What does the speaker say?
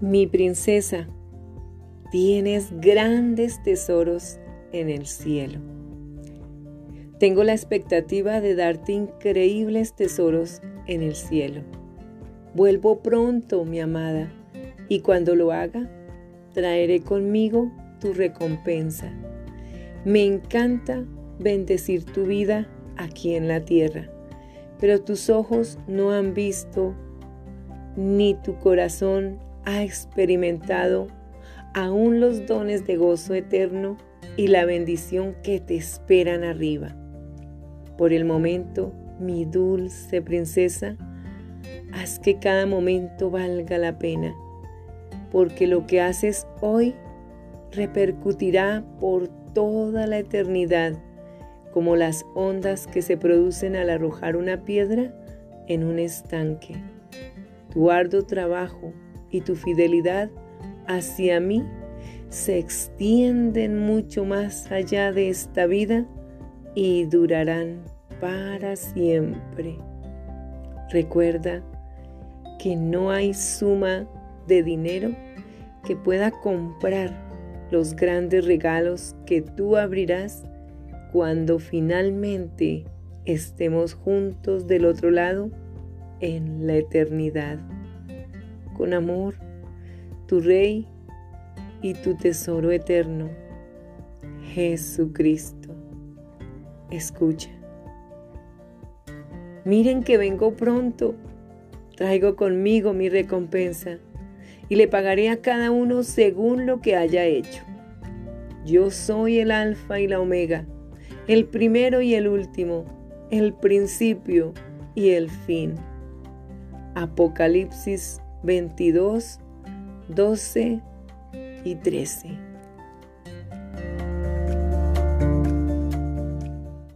Mi princesa, tienes grandes tesoros en el cielo. Tengo la expectativa de darte increíbles tesoros en el cielo. Vuelvo pronto, mi amada, y cuando lo haga, traeré conmigo tu recompensa. Me encanta bendecir tu vida aquí en la tierra, pero tus ojos no han visto, ni tu corazón ha experimentado aún los dones de gozo eterno y la bendición que te esperan arriba. Por el momento, mi dulce princesa, haz que cada momento valga la pena, porque lo que haces hoy repercutirá por toda la eternidad, como las ondas que se producen al arrojar una piedra en un estanque. Tu arduo trabajo y tu fidelidad hacia mí se extienden mucho más allá de esta vida y durarán para siempre. Recuerda que no hay suma de dinero que pueda comprar los grandes regalos que tú abrirás cuando finalmente estemos juntos del otro lado en la eternidad con amor, tu Rey y tu tesoro eterno, Jesucristo. Escucha. Miren que vengo pronto, traigo conmigo mi recompensa y le pagaré a cada uno según lo que haya hecho. Yo soy el alfa y la omega, el primero y el último, el principio y el fin. Apocalipsis 22, 12 y 13.